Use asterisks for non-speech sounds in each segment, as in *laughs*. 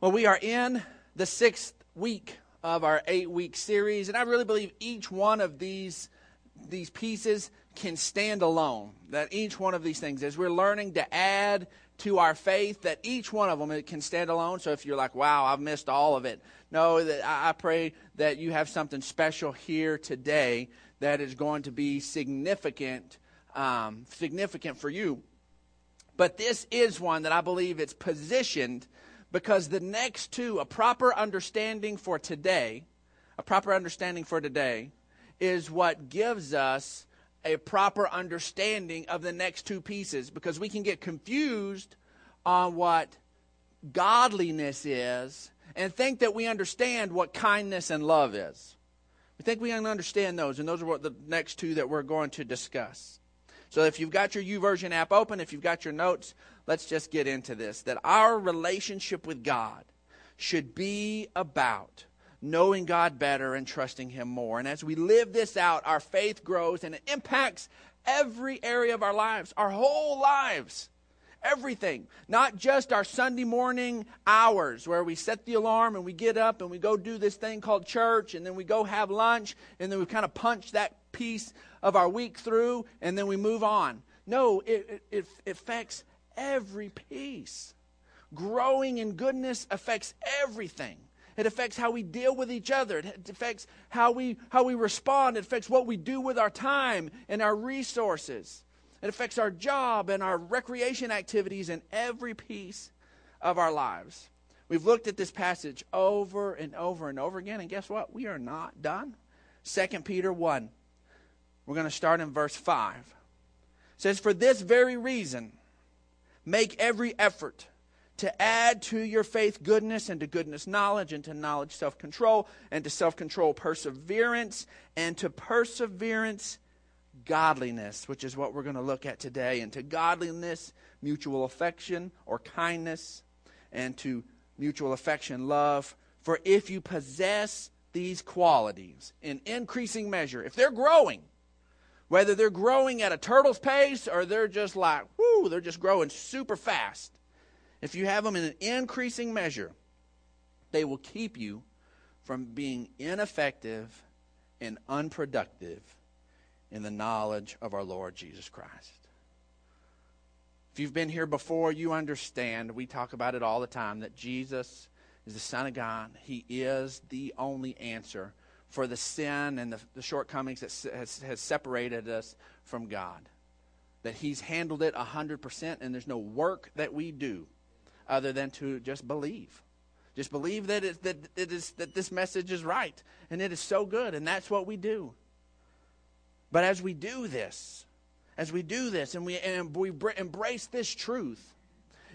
Well, we are in the sixth week of our eight week series, and I really believe each one of these, these pieces can stand alone. That each one of these things, as we're learning to add to our faith, that each one of them it can stand alone. So if you're like, wow, I've missed all of it, no, that I pray that you have something special here today that is going to be significant, um, significant for you. But this is one that I believe it's positioned because the next two, a proper understanding for today, a proper understanding for today, is what gives us a proper understanding of the next two pieces because we can get confused on what godliness is and think that we understand what kindness and love is. We think we understand those, and those are what the next two that we're going to discuss. So if you've got your YouVersion app open, if you've got your notes, let's just get into this. That our relationship with God should be about knowing God better and trusting Him more. And as we live this out, our faith grows and it impacts every area of our lives, our whole lives. Everything, not just our Sunday morning hours where we set the alarm and we get up and we go do this thing called church and then we go have lunch and then we kind of punch that piece of our week through and then we move on. No, it, it, it affects every piece. Growing in goodness affects everything. It affects how we deal with each other. It affects how we, how we respond. It affects what we do with our time and our resources. It affects our job and our recreation activities and every piece of our lives. We've looked at this passage over and over and over again, and guess what? We are not done. 2 Peter 1. We're going to start in verse 5. It says, For this very reason, make every effort to add to your faith goodness, and to goodness knowledge, and to knowledge self control, and to self control perseverance, and to perseverance godliness, which is what we're going to look at today, and to godliness mutual affection or kindness, and to mutual affection love. For if you possess these qualities in increasing measure, if they're growing, whether they're growing at a turtle's pace or they're just like, whoo, they're just growing super fast, if you have them in an increasing measure, they will keep you from being ineffective and unproductive in the knowledge of our Lord Jesus Christ. If you've been here before, you understand, we talk about it all the time, that Jesus is the Son of God. He is the only answer for the sin and the, the shortcomings that has, has separated us from God. That He's handled it 100%, and there's no work that we do other than to just believe. Just believe that, it, that, it is, that this message is right, and it is so good, and that's what we do. But as we do this, as we do this and we, and we embrace this truth,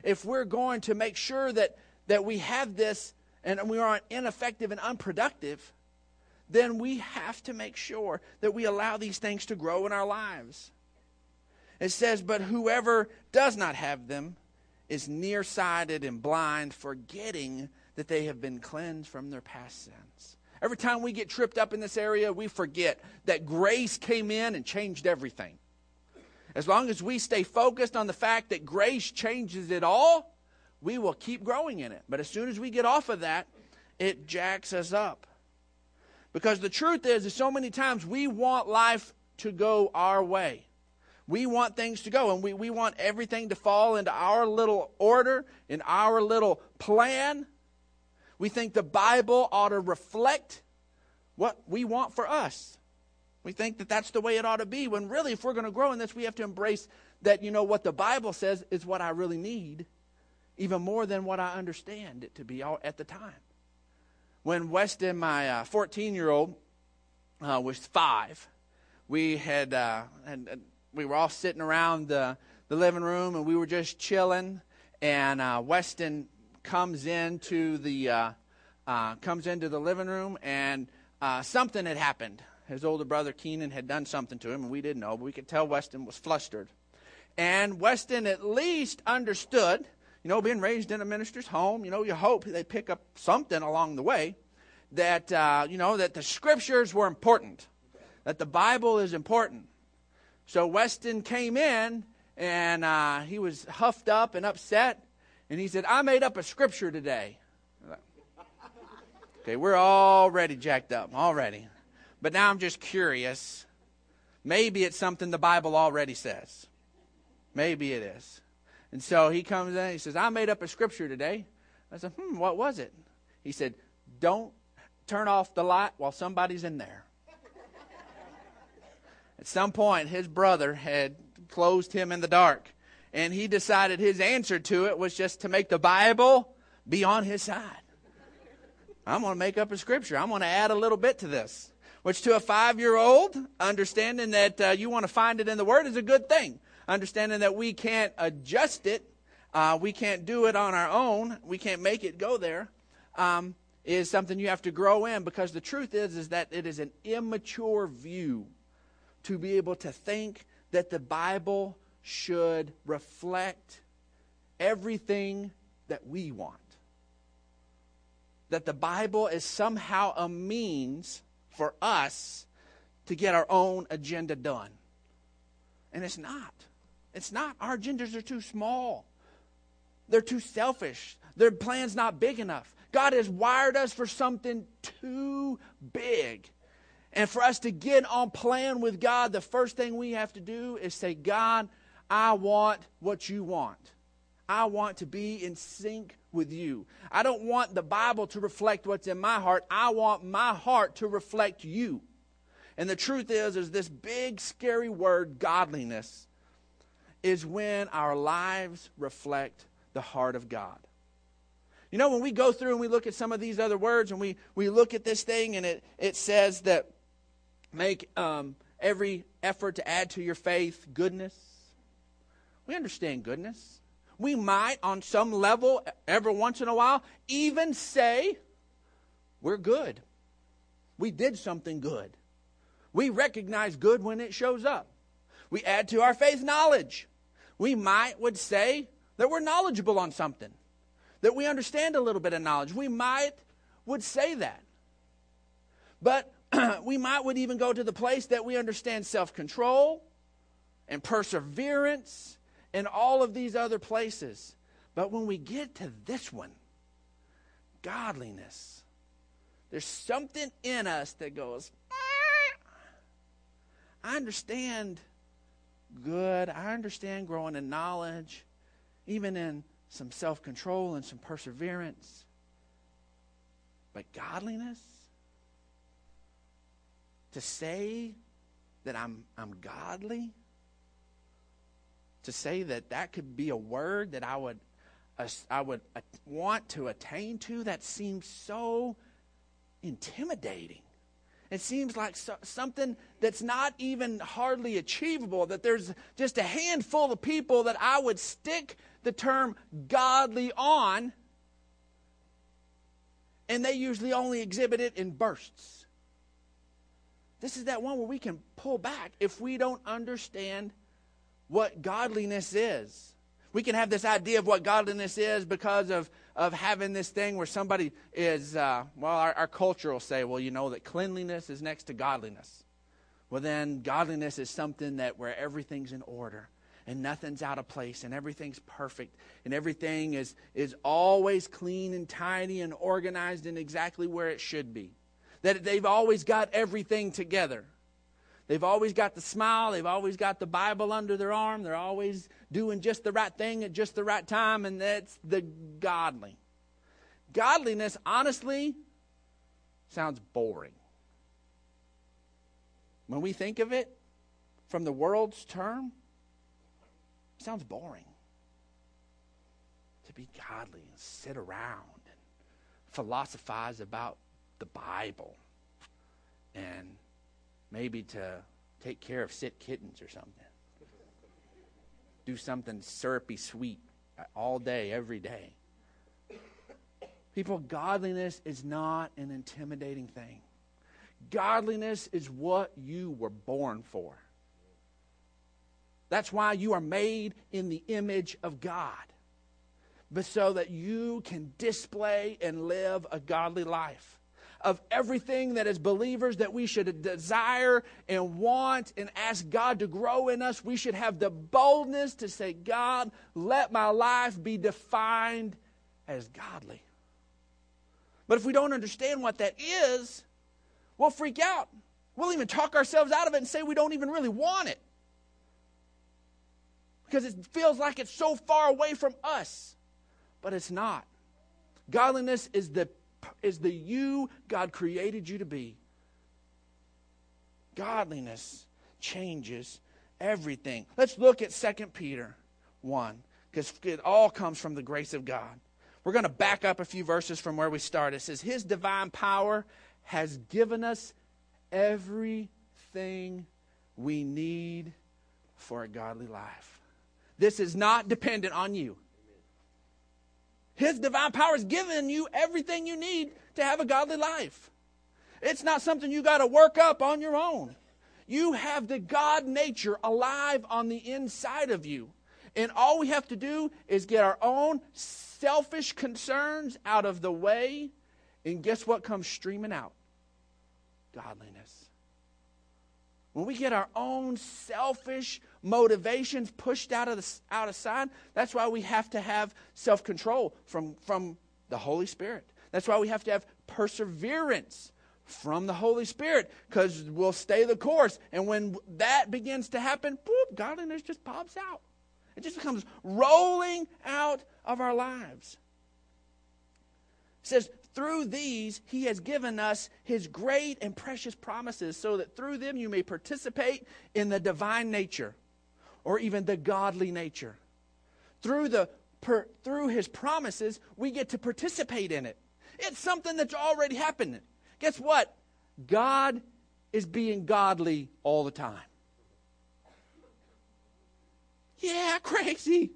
if we're going to make sure that, that we have this and we aren't ineffective and unproductive, then we have to make sure that we allow these things to grow in our lives. It says, But whoever does not have them is nearsighted and blind, forgetting that they have been cleansed from their past sins. Every time we get tripped up in this area, we forget that grace came in and changed everything. As long as we stay focused on the fact that grace changes it all, we will keep growing in it. But as soon as we get off of that, it jacks us up. Because the truth is, is so many times we want life to go our way. We want things to go, and we, we want everything to fall into our little order, in our little plan. We think the Bible ought to reflect what we want for us. We think that that's the way it ought to be, when really, if we're going to grow in this, we have to embrace that, you know, what the Bible says is what I really need, even more than what I understand it to be at the time. When Weston, my 14 uh, year old, uh, was five, we had, uh, had, we were all sitting around the, the living room and we were just chilling. And uh, Weston comes into the uh, uh, comes into the living room, and something had happened. His older brother Keenan had done something to him, and we didn't know, but we could tell Weston was flustered. And Weston at least understood, you know, being raised in a minister's home, you know, you hope they pick up something along the way that, uh, you know, that the scriptures were important, that the Bible is important. So Weston came in, and uh, he was huffed up and upset, and he said, I made up a scripture today. *laughs* Okay, we're already jacked up, already. But now I'm just curious. Maybe it's something the Bible already says. Maybe it is. And so he comes in he says, I made up a scripture today. I said, hmm, what was it? He said, Don't turn off the light while somebody's in there. At some point, his brother had closed him in the dark, and he decided his answer to it was just to make the Bible be on his side. I'm going to make up a scripture. I'm going to add a little bit to this, which to a five year old, understanding that uh, you want to find it in the Word is a good thing. Understanding that we can't adjust it, uh, we can't do it on our own, we can't make it go there. Um, is something you have to grow in because the truth is is that it is an immature view to be able to think that the Bible should reflect everything that we want. That the Bible is somehow a means for us to get our own agenda done. And it's not. It's not. Our agendas are too small. They're too selfish. Their plan's not big enough. God has wired us for something too big. And for us to get on plan with God, the first thing we have to do is say, God, I want what you want. I want to be in sync with you. I don't want the Bible to reflect what's in my heart. I want my heart to reflect you. And the truth is, is this big scary word, godliness, is when our lives reflect the heart of God. You know, when we go through and we look at some of these other words and we, we look at this thing and it, it says that make um, every effort to add to your faith goodness. We understand goodness. We might, on some level, every once in a while, even say, we're good. We did something good. We recognize good when it shows up. We add to our faith knowledge. We might would say that we're knowledgeable on something that we understand a little bit of knowledge. We might would say that. But *clears throat* we might would even go to the place that we understand self-control and perseverance and all of these other places. But when we get to this one, godliness, there's something in us that goes, ah, I understand good. I understand growing in knowledge, even in some self control and some perseverance. But godliness? To say that I'm, I'm godly? To say that that could be a word that I would, I would want to attain to, that seems so intimidating. It seems like so, something that's not even hardly achievable, that there's just a handful of people that I would stick the term godly on, and they usually only exhibit it in bursts. This is that one where we can pull back if we don't understand what godliness is. We can have this idea of what godliness is because of, of having this thing where somebody is, uh, well, our, our culture will say, well, you know, that cleanliness is next to godliness. Well, then godliness is something that where everything's in order and nothing's out of place and everything's perfect and everything is, is always clean and tidy and organized and exactly where it should be. That they've always got everything together. They've always got the smile. They've always got the Bible under their arm. They're always doing just the right thing at just the right time, and that's the godly. Godliness, honestly, sounds boring. When we think of it from the world's term, Sounds boring. To be godly and sit around and philosophize about the Bible and maybe to take care of sick kittens or something. Do something syrupy sweet all day, every day. People, godliness is not an intimidating thing. Godliness is what you were born for. That's why you are made in the image of God. But so that you can display and live a godly life. Of everything that as believers that we should desire and want and ask God to grow in us, we should have the boldness to say, God, let my life be defined as godly. But if we don't understand what that is, we'll freak out. We'll even talk ourselves out of it and say we don't even really want it. Because it feels like it's so far away from us. But it's not. Godliness is the, is the you God created you to be. Godliness changes everything. Let's look at 2 Peter 1, because it all comes from the grace of God. We're going to back up a few verses from where we started. It says, His divine power has given us everything we need for a godly life. This is not dependent on you. His divine power has given you everything you need to have a godly life. It's not something you got to work up on your own. You have the God nature alive on the inside of you. And all we have to do is get our own selfish concerns out of the way. And guess what comes streaming out? Godliness. When we get our own selfish motivations pushed out of the, out of sight, that's why we have to have self-control from, from the Holy Spirit. That's why we have to have perseverance from the Holy Spirit because we'll stay the course. And when that begins to happen, boop, godliness just pops out. It just becomes rolling out of our lives. It says, through these he has given us his great and precious promises so that through them you may participate in the divine nature or even the godly nature. Through the per, through his promises we get to participate in it. It's something that's already happening. Guess what? God is being godly all the time. Yeah, *laughs* crazy.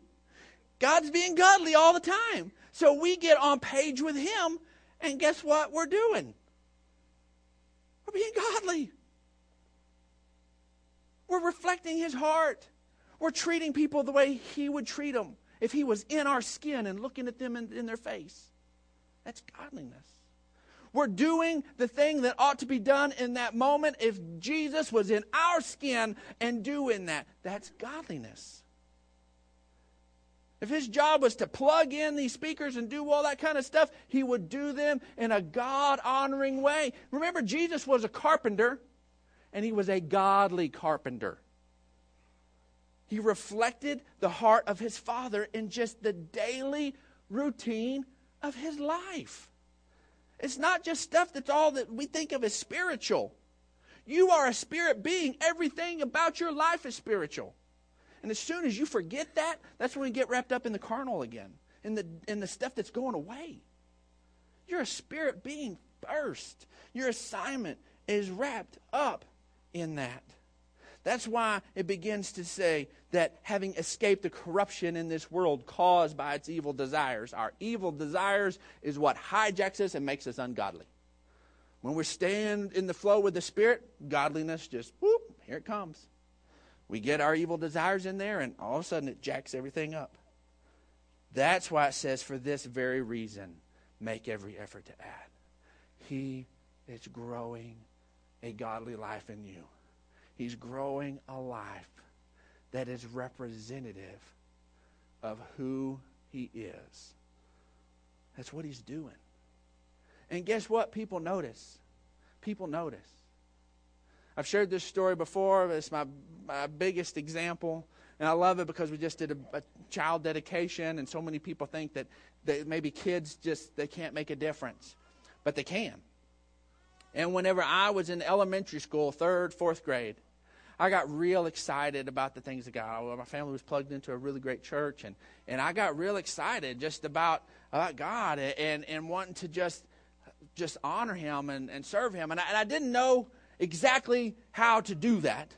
God's being godly all the time. So we get on page with Him, and guess what we're doing? We're being godly. We're reflecting His heart. We're treating people the way He would treat them if He was in our skin and looking at them in, in their face. That's godliness. We're doing the thing that ought to be done in that moment if Jesus was in our skin and doing that. That's godliness. If his job was to plug in these speakers and do all that kind of stuff, he would do them in a God honoring way. Remember, Jesus was a carpenter, and he was a godly carpenter. He reflected the heart of his Father in just the daily routine of his life. It's not just stuff that's all that we think of as spiritual. You are a spirit being. Everything about your life is spiritual. And as soon as you forget that, that's when we get wrapped up in the carnal again, in the, in the stuff that's going away. You're a spirit being first. Your assignment is wrapped up in that. That's why it begins to say that having escaped the corruption in this world caused by its evil desires, our evil desires is what hijacks us and makes us ungodly. When we're staying in the flow with the Spirit, godliness just, whoop, here it comes. We get our evil desires in there, and all of a sudden it jacks everything up. That's why it says, for this very reason, make every effort to add. He is growing a godly life in you. He's growing a life that is representative of who he is. That's what he's doing. And guess what? People notice. People notice. I've shared this story before. It's my, my biggest example. And I love it because we just did a, a child dedication, and so many people think that, that maybe kids just they can't make a difference. But they can. And whenever I was in elementary school, third, fourth grade, I got real excited about the things of God. My family was plugged into a really great church, and, and I got real excited just about, about God and, and wanting to just just honor Him and, and serve Him. And I, and I didn't know exactly how to do that.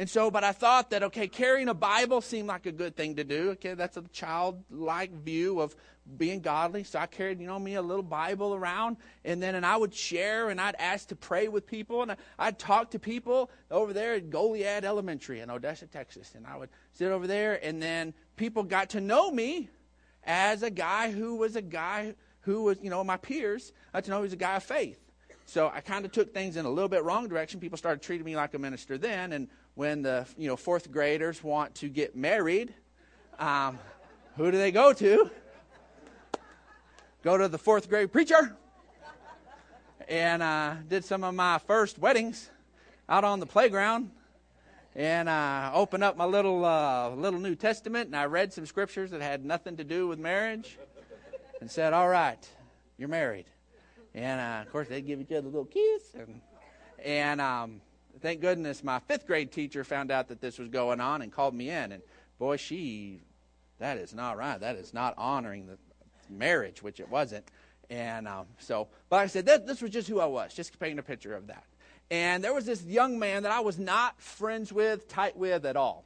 And so, but I thought that, okay, carrying a Bible seemed like a good thing to do. Okay, that's a childlike view of being godly. So I carried, you know, me a little Bible around, and then and I would share and I'd ask to pray with people, and I'd talk to people over there at Goliad Elementary in Odessa, Texas, and I would sit over there, and then people got to know me as a guy who was a guy who was, you know, my peers got to know he was a guy of faith. So I kind of took things in a little bit wrong direction. People started treating me like a minister then, and when the you know fourth graders want to get married, um, who do they go to? Go to the fourth grade preacher. and uh, did some of my first weddings out on the playground. And I opened up my little uh, little New Testament and I read some scriptures that had nothing to do with marriage, and said, "All right, you're married." And uh, of course, they'd give each other a little kiss, and and um, thank goodness my fifth grade teacher found out that this was going on and called me in. And boy, she, that is not right. That is not honoring the marriage, which it wasn't. And um, so, but I said, that, this was just who I was, just painting a picture of that. And there was this young man that I was not friends with, tight with at all.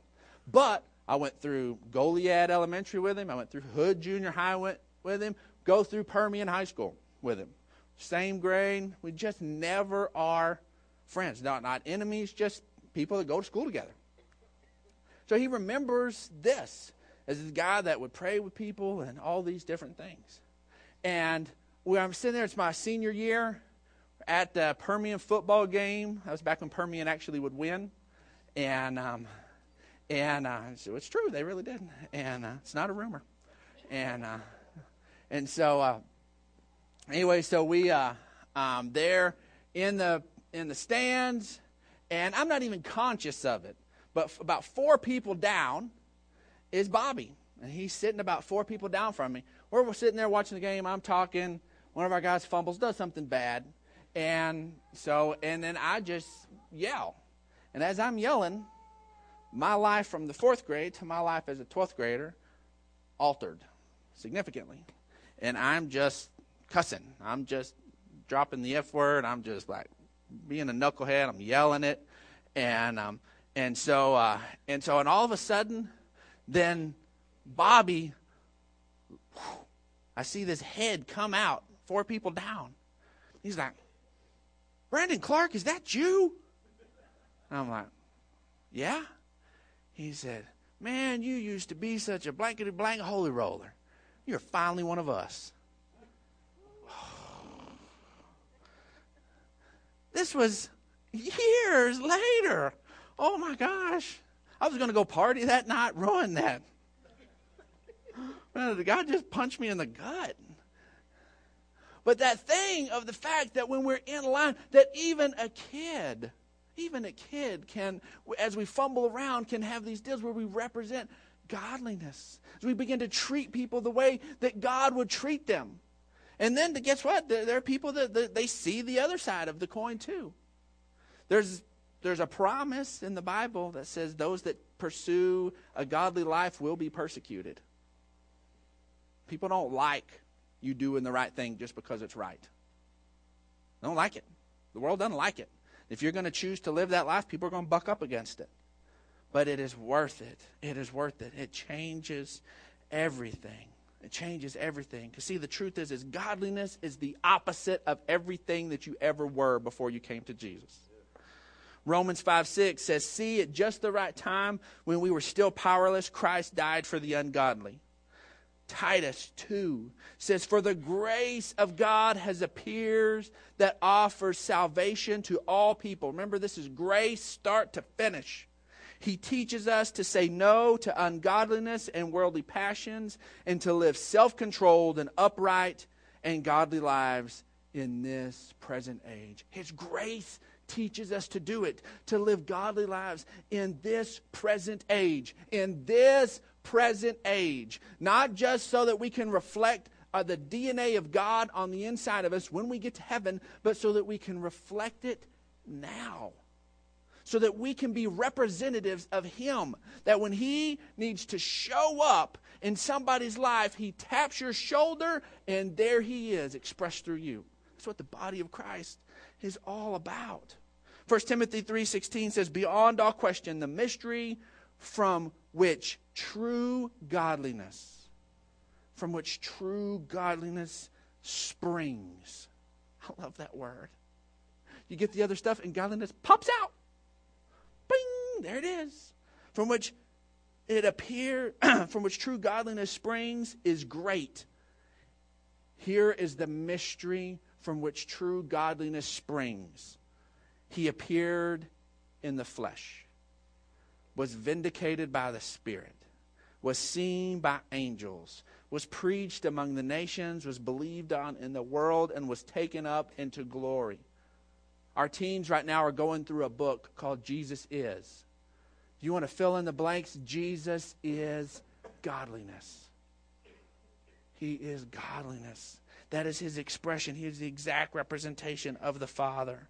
But I went through Goliad Elementary with him. I went through Hood Junior High with, with him. Go through Permian High School with him. Same grade. We just never are friends. Not, not enemies, just people that go to school together. So he remembers this as the guy that would pray with people and all these different things. And when I'm sitting there, it's my senior year at the Permian football game. That was back when Permian actually would win. And um, and uh, so it's true, they really did. And uh, it's not a rumor. And uh, and so uh, anyway, so we uh, um, there in the in the stands, and I'm not even conscious of it. But f- about four people down is Bobby, and he's sitting about four people down from me. We're sitting there watching the game. I'm talking. One of our guys fumbles, does something bad, and so and then I just yell, and as I'm yelling, my life from the fourth grade to my life as a 12th grader altered significantly, and I'm just cussing. I'm just dropping the F word. I'm just like being a knucklehead. I'm yelling it, and um, and so uh, and so and all of a sudden, then Bobby, I see this head come out, four people down. He's like, Brandon Clark, is that you? And I'm like, yeah. He said, man, you used to be such a blankety blank holy roller. You're finally one of us. This was years later. Oh my gosh. I was going to go party that night, ruin that. Man, the just punched me in the gut. But that thing of the fact that when we're in line, that even a kid, even a kid can, as we fumble around, can have these deals where we represent godliness. As we begin to treat people the way that God would treat them. And then, guess what? There, are people that, that they see the other side of the coin too. There's there's a promise in the Bible that says those that pursue a godly life will be persecuted. People don't like you doing the right thing just because it's right. They don't like it. The world doesn't like it. If you're going to choose to live that life, people are going to buck up against it. But it is worth it. It is worth it. It changes everything. It changes everything. Because see, the truth is, is godliness is the opposite of everything that you ever were before you came to Jesus. Romans 5 6 says, See, at just the right time, when we were still powerless, Christ died for the ungodly. Titus 2 says, For the grace of God has appeared that offers salvation to all people. Remember, this is grace start to finish. He teaches us to say no to ungodliness and worldly passions and to live self controlled and upright and godly lives in this present age. His grace teaches us to do it, to live godly lives in this present age. In this present age. Not just so that we can reflect uh, the DNA of God on the inside of us when we get to heaven, but so that we can reflect it now so that we can be representatives of Him. That when He needs to show up in somebody's life, He taps your shoulder and there He is, expressed through you. That's what the body of Christ is all about. 1 Timothy 3:16 says beyond all question the mystery from which true godliness from which true godliness springs. I love that word. You get the other stuff and godliness pops out. There it is. From which it appear *clears throat* from which true godliness springs is great. Here is the mystery from which true godliness springs. He appeared in the flesh, was vindicated by the Spirit, was seen by angels, was preached among the nations, was believed on in the world, and was taken up into glory. Our teens right now are going through a book called Jesus Is. You want to fill in the blanks? Jesus is godliness. He is godliness. That is his expression. He is the exact representation of the Father.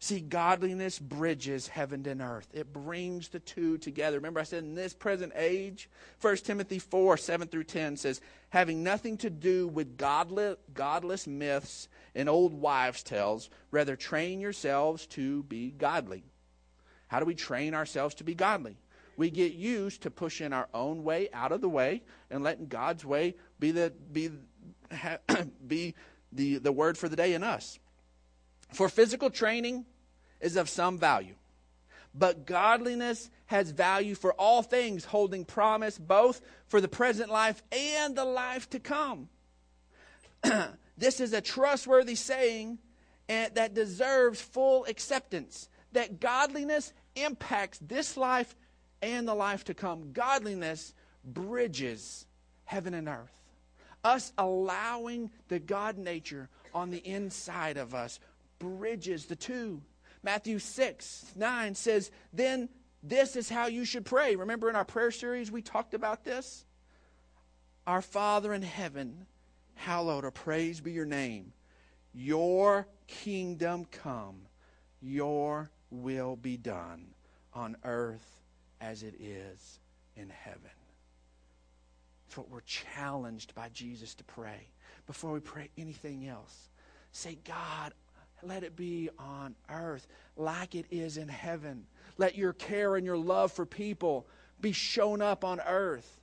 See, godliness bridges heaven and earth. It brings the two together. Remember, I said in this present age, 1 Timothy 4 7 through 10 says, having nothing to do with godless, godless myths and old wives' tales, rather train yourselves to be godly. How do we train ourselves to be godly? We get used to pushing our own way out of the way and letting God's way be the, be, *clears throat* be the, the word for the day in us. For physical training is of some value, but godliness has value for all things, holding promise both for the present life and the life to come. *clears throat* this is a trustworthy saying and that deserves full acceptance that godliness impacts this life and the life to come. Godliness bridges heaven and earth. Us allowing the God nature on the inside of us bridges the two. Matthew 6 9 says, Then this is how you should pray. Remember in our prayer series, we talked about this? Our Father in heaven, hallowed or praised be your name. Your kingdom come, your will be done on earth as it is in heaven. That's what we're challenged by Jesus to pray before we pray anything else. Say, God, let it be on earth like it is in heaven. Let your care and your love for people be shown up on earth.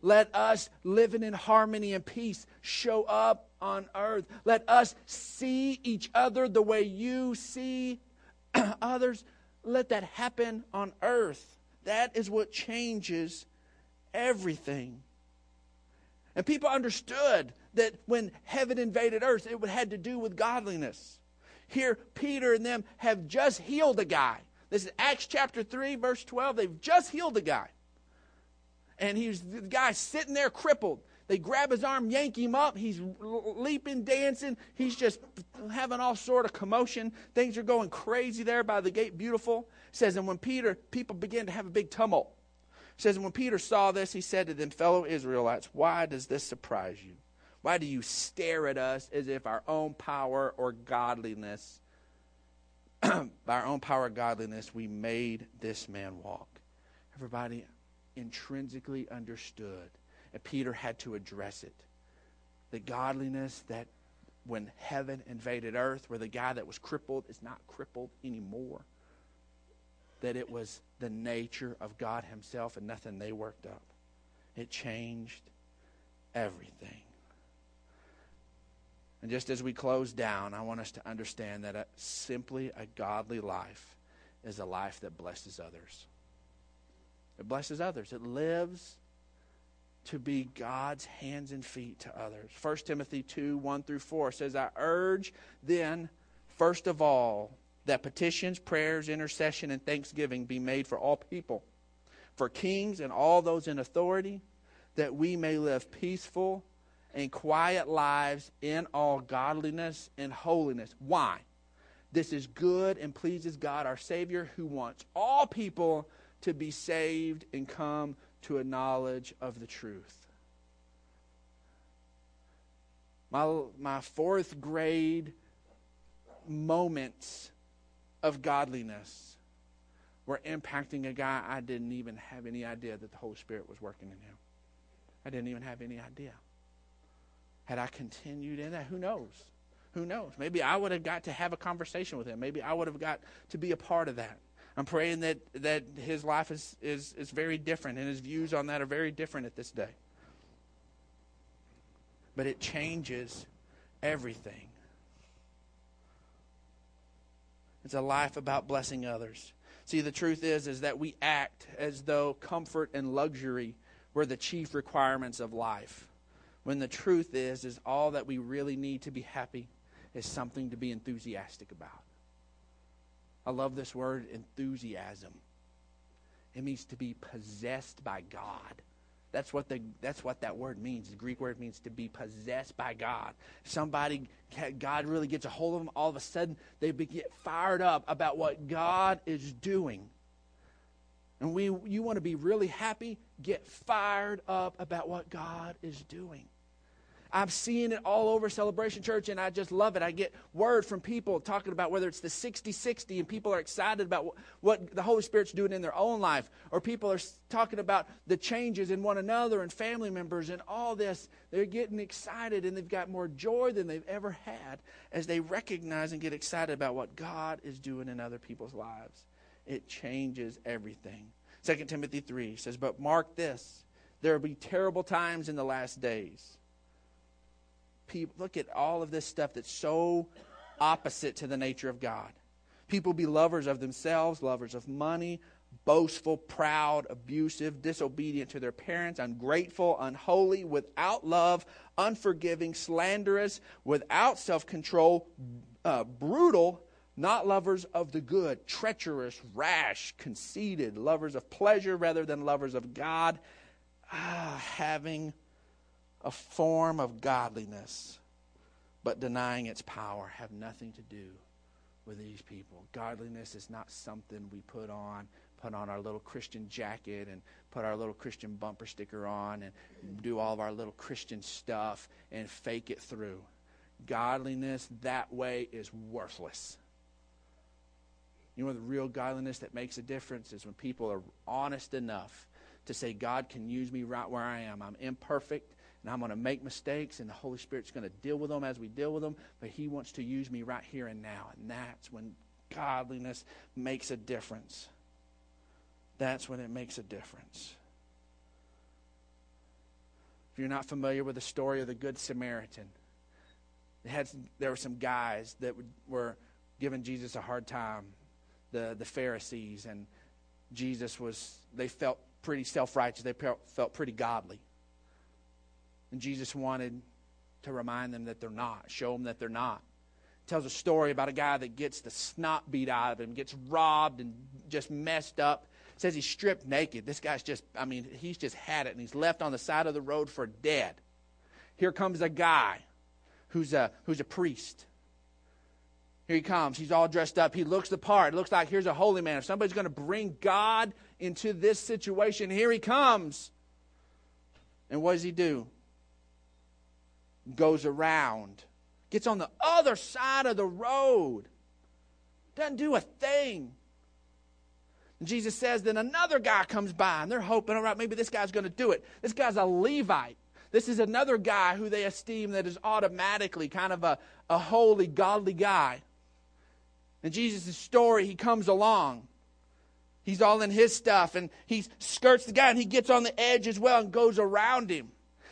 Let us living in harmony and peace show up on earth. Let us see each other the way you see *clears throat* others. Let that happen on earth. That is what changes everything. And people understood that when heaven invaded earth, it had to do with godliness. Here, Peter and them have just healed a guy. This is Acts chapter 3, verse 12. They've just healed a guy. And he's the guy sitting there crippled. They grab his arm, yank him up. He's leaping, dancing. He's just having all sort of commotion. Things are going crazy there by the gate. Beautiful. It says, and when Peter, people began to have a big tumult. It says, and when Peter saw this, he said to them, fellow Israelites, why does this surprise you? Why do you stare at us as if our own power or godliness, *clears throat* by our own power or godliness, we made this man walk? Everybody intrinsically understood, and Peter had to address it. The godliness that when heaven invaded earth, where the guy that was crippled is not crippled anymore, that it was the nature of God Himself and nothing they worked up. It changed everything. And just as we close down, I want us to understand that a, simply a godly life is a life that blesses others. It blesses others. It lives to be God's hands and feet to others. 1 Timothy 2 1 through 4 says, I urge then, first of all, that petitions, prayers, intercession, and thanksgiving be made for all people, for kings and all those in authority, that we may live peaceful and quiet lives in all godliness and holiness. Why? This is good and pleases God our Savior, who wants all people to be saved and come to a knowledge of the truth. My, my fourth grade moments of godliness were impacting a guy I didn't even have any idea that the Holy Spirit was working in him. I didn't even have any idea. Had I continued in that, who knows? Who knows? Maybe I would have got to have a conversation with him. Maybe I would have got to be a part of that. I'm praying that, that his life is, is, is very different and his views on that are very different at this day. But it changes everything. It's a life about blessing others. See, the truth is is that we act as though comfort and luxury were the chief requirements of life. When the truth is, is all that we really need to be happy is something to be enthusiastic about. I love this word, enthusiasm. It means to be possessed by God. That's what, the, that's what that word means. The Greek word means to be possessed by God. Somebody, God really gets a hold of them. All of a sudden, they get fired up about what God is doing. And we, you want to be really happy? Get fired up about what God is doing. I'm seeing it all over Celebration Church, and I just love it. I get word from people talking about whether it's the 60 60, and people are excited about what, the Holy Spirit's doing in their own life, or people are talking about the changes in one another and family members and all this. They're getting excited, and they've got more joy than they've ever had as they recognize and get excited about what God is doing in other people's lives. It changes everything. 2 Timothy 3 says, But mark this there will be terrible times in the last days people look at all of this stuff that's so opposite to the nature of God. People be lovers of themselves, lovers of money, boastful, proud, abusive, disobedient to their parents, ungrateful, unholy, without love, unforgiving, slanderous, without self control, uh, brutal, not lovers of the good, treacherous, rash, conceited, lovers of pleasure rather than lovers of God, ah, having a form of godliness, but denying its power have nothing to do with these people. Godliness is not something we put on, put on our little Christian jacket and put our little Christian bumper sticker on and do all of our little Christian stuff and fake it through. Godliness that way is worthless. You know the real godliness that makes a difference is when people are honest enough to say, God can use me right where I am. I'm imperfect and I'm going to make mistakes, and the Holy Spirit's going to deal with them as we deal with them, but He wants to use me right here and now. And that's when godliness makes a difference. That's when it makes a difference. If you're not familiar with the story of the Good Samaritan, had, there were some guys that were giving Jesus a hard time, the, the Pharisees, and Jesus was, they felt pretty self righteous, they felt pretty godly. And Jesus wanted to remind them that they're not, show them that they're not. tells a story about a guy that gets the snot beat out of him, gets robbed and just messed up. says he's stripped naked. This guy's just, I mean, he's just had it, and he's left on the side of the road for dead. Here comes a guy who's a, who's a priest. Here he comes. He's all dressed up. He looks the part. It looks like here's a holy man. If somebody's going to bring God into this situation, here he comes. And what does he do? Goes around, gets on the other side of the road, doesn't do a thing. And Jesus says, then another guy comes by, and they're hoping, all right, maybe this guy's going to do it. This guy's a Levite. This is another guy who they esteem that is automatically kind of a, a holy, godly guy. In Jesus' story, he comes along. He's all in his stuff, and he skirts the guy, and he gets on the edge as well and goes around him.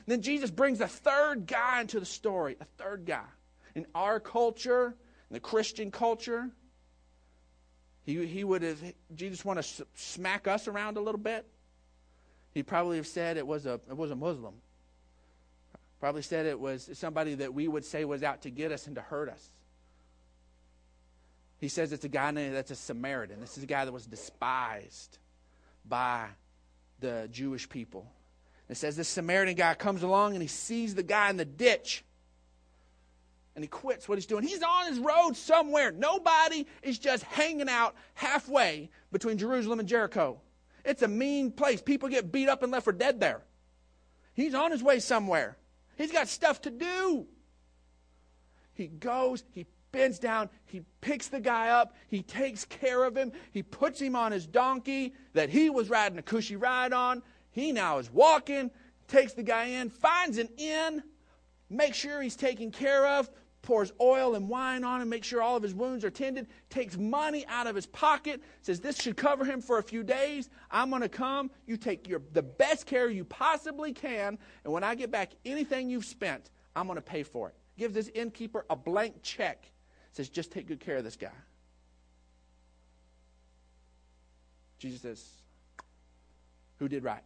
Then Jesus brings a third guy into the story, a third guy. In our culture, in the Christian culture, he, he would have, Jesus want to smack us around a little bit? He'd probably have said it was a, it was a Muslim. Probably said it was somebody that we would say was out to get us and to hurt us. He says it's a guy named, that's a Samaritan. This is a guy that was despised by the Jewish people. It says this Samaritan guy comes along and he sees the guy in the ditch. And he quits what he's doing. He's on his road somewhere. Nobody is just hanging out halfway between Jerusalem and Jericho. It's a mean place. People get beat up and left for dead there. He's on his way somewhere. He's got stuff to do. He goes, he bends down, he picks the guy up, he takes care of him, he puts him on his donkey that he was riding a cushy ride on, he now is walking, takes the guy in, finds an inn, makes sure he's taken care of, pours oil and wine on him, makes sure all of his wounds are tended, takes money out of his pocket, says this should cover him for a few days. I'm going to come. You take your, the best care you possibly can, and when I get back anything you've spent, I'm going to pay for it. Gives this innkeeper a blank check. Says, just take good care of this guy. Jesus says, who did right?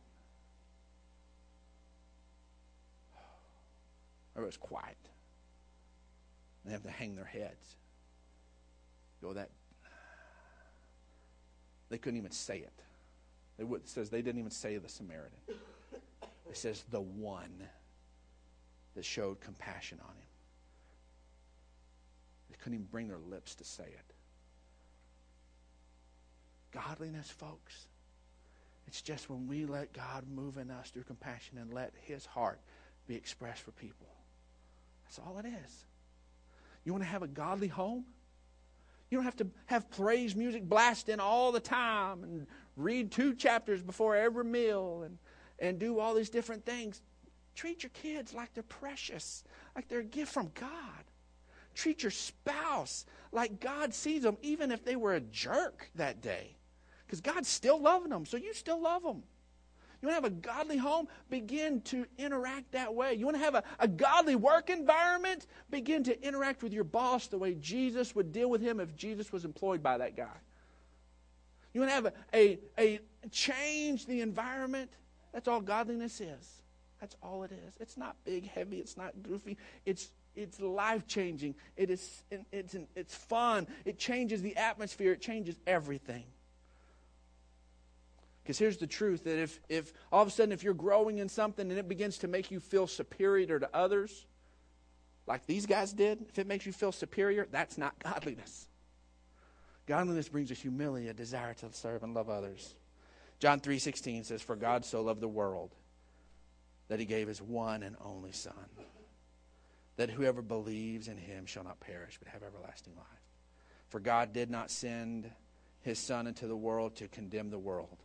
Everybody's quiet. They have to hang their heads. Go that. They couldn't even say it. They would, it says they didn't even say the Samaritan. It says the one that showed compassion on him. They couldn't even bring their lips to say it. Godliness, folks, it's just when we let God move in us through compassion and let his heart be expressed for people. That's all it is. You want to have a godly home? You don't have to have praise music blasting all the time and read two chapters before every meal and, and do all these different things. Treat your kids like they're precious, like they're a gift from God. Treat your spouse like God sees them, even if they were a jerk that day. Because God's still loving them, so you still love them. You want to have a godly home? Begin to interact that way. You want to have a, a godly work environment? Begin to interact with your boss the way Jesus would deal with him if Jesus was employed by that guy. You want to have a, a, a change the environment? That's all godliness is. That's all it is. It's not big, heavy. It's not goofy. It's it's life changing. It is it's it's fun. It changes the atmosphere. It changes everything. Because here's the truth that if, if all of a sudden, if you're growing in something and it begins to make you feel superior to others, like these guys did, if it makes you feel superior, that's not godliness. Godliness brings us humility, a desire to serve and love others. John 3:16 says, "For God so loved the world that he gave his one and only son, that whoever believes in him shall not perish but have everlasting life. For God did not send his son into the world to condemn the world,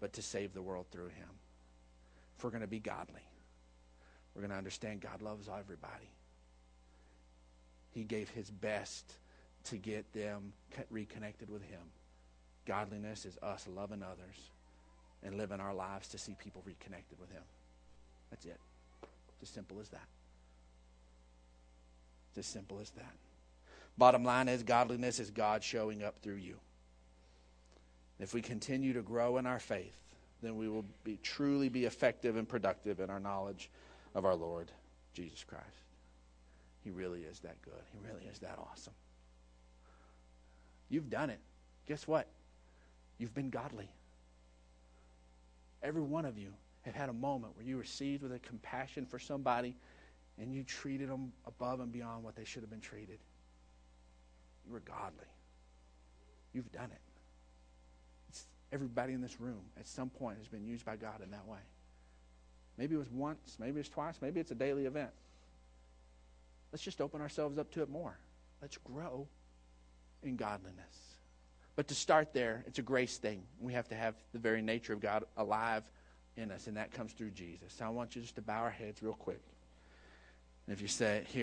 but to save the world through him. If we're going to be godly, we're going to understand God loves everybody. He gave his best to get them reconnected with him. Godliness is us loving others and living our lives to see people reconnected with him. That's it. It's as simple as that. It's as simple as that. Bottom line is godliness is God showing up through you. If we continue to grow in our faith, then we will be truly be effective and productive in our knowledge of our Lord Jesus Christ. He really is that good. He really is that awesome. You've done it. Guess what? You've been godly. Every one of you have had a moment where you were seized with a compassion for somebody and you treated them above and beyond what they should have been treated. You were godly. You've done it. Everybody in this room at some point has been used by God in that way. Maybe it was once, maybe it's twice, maybe it's a daily event. Let's just open ourselves up to it more. Let's grow in godliness. But to start there, it's a grace thing. We have to have the very nature of God alive in us, and that comes through Jesus. So I want you just to bow our heads real quick. And if you say here,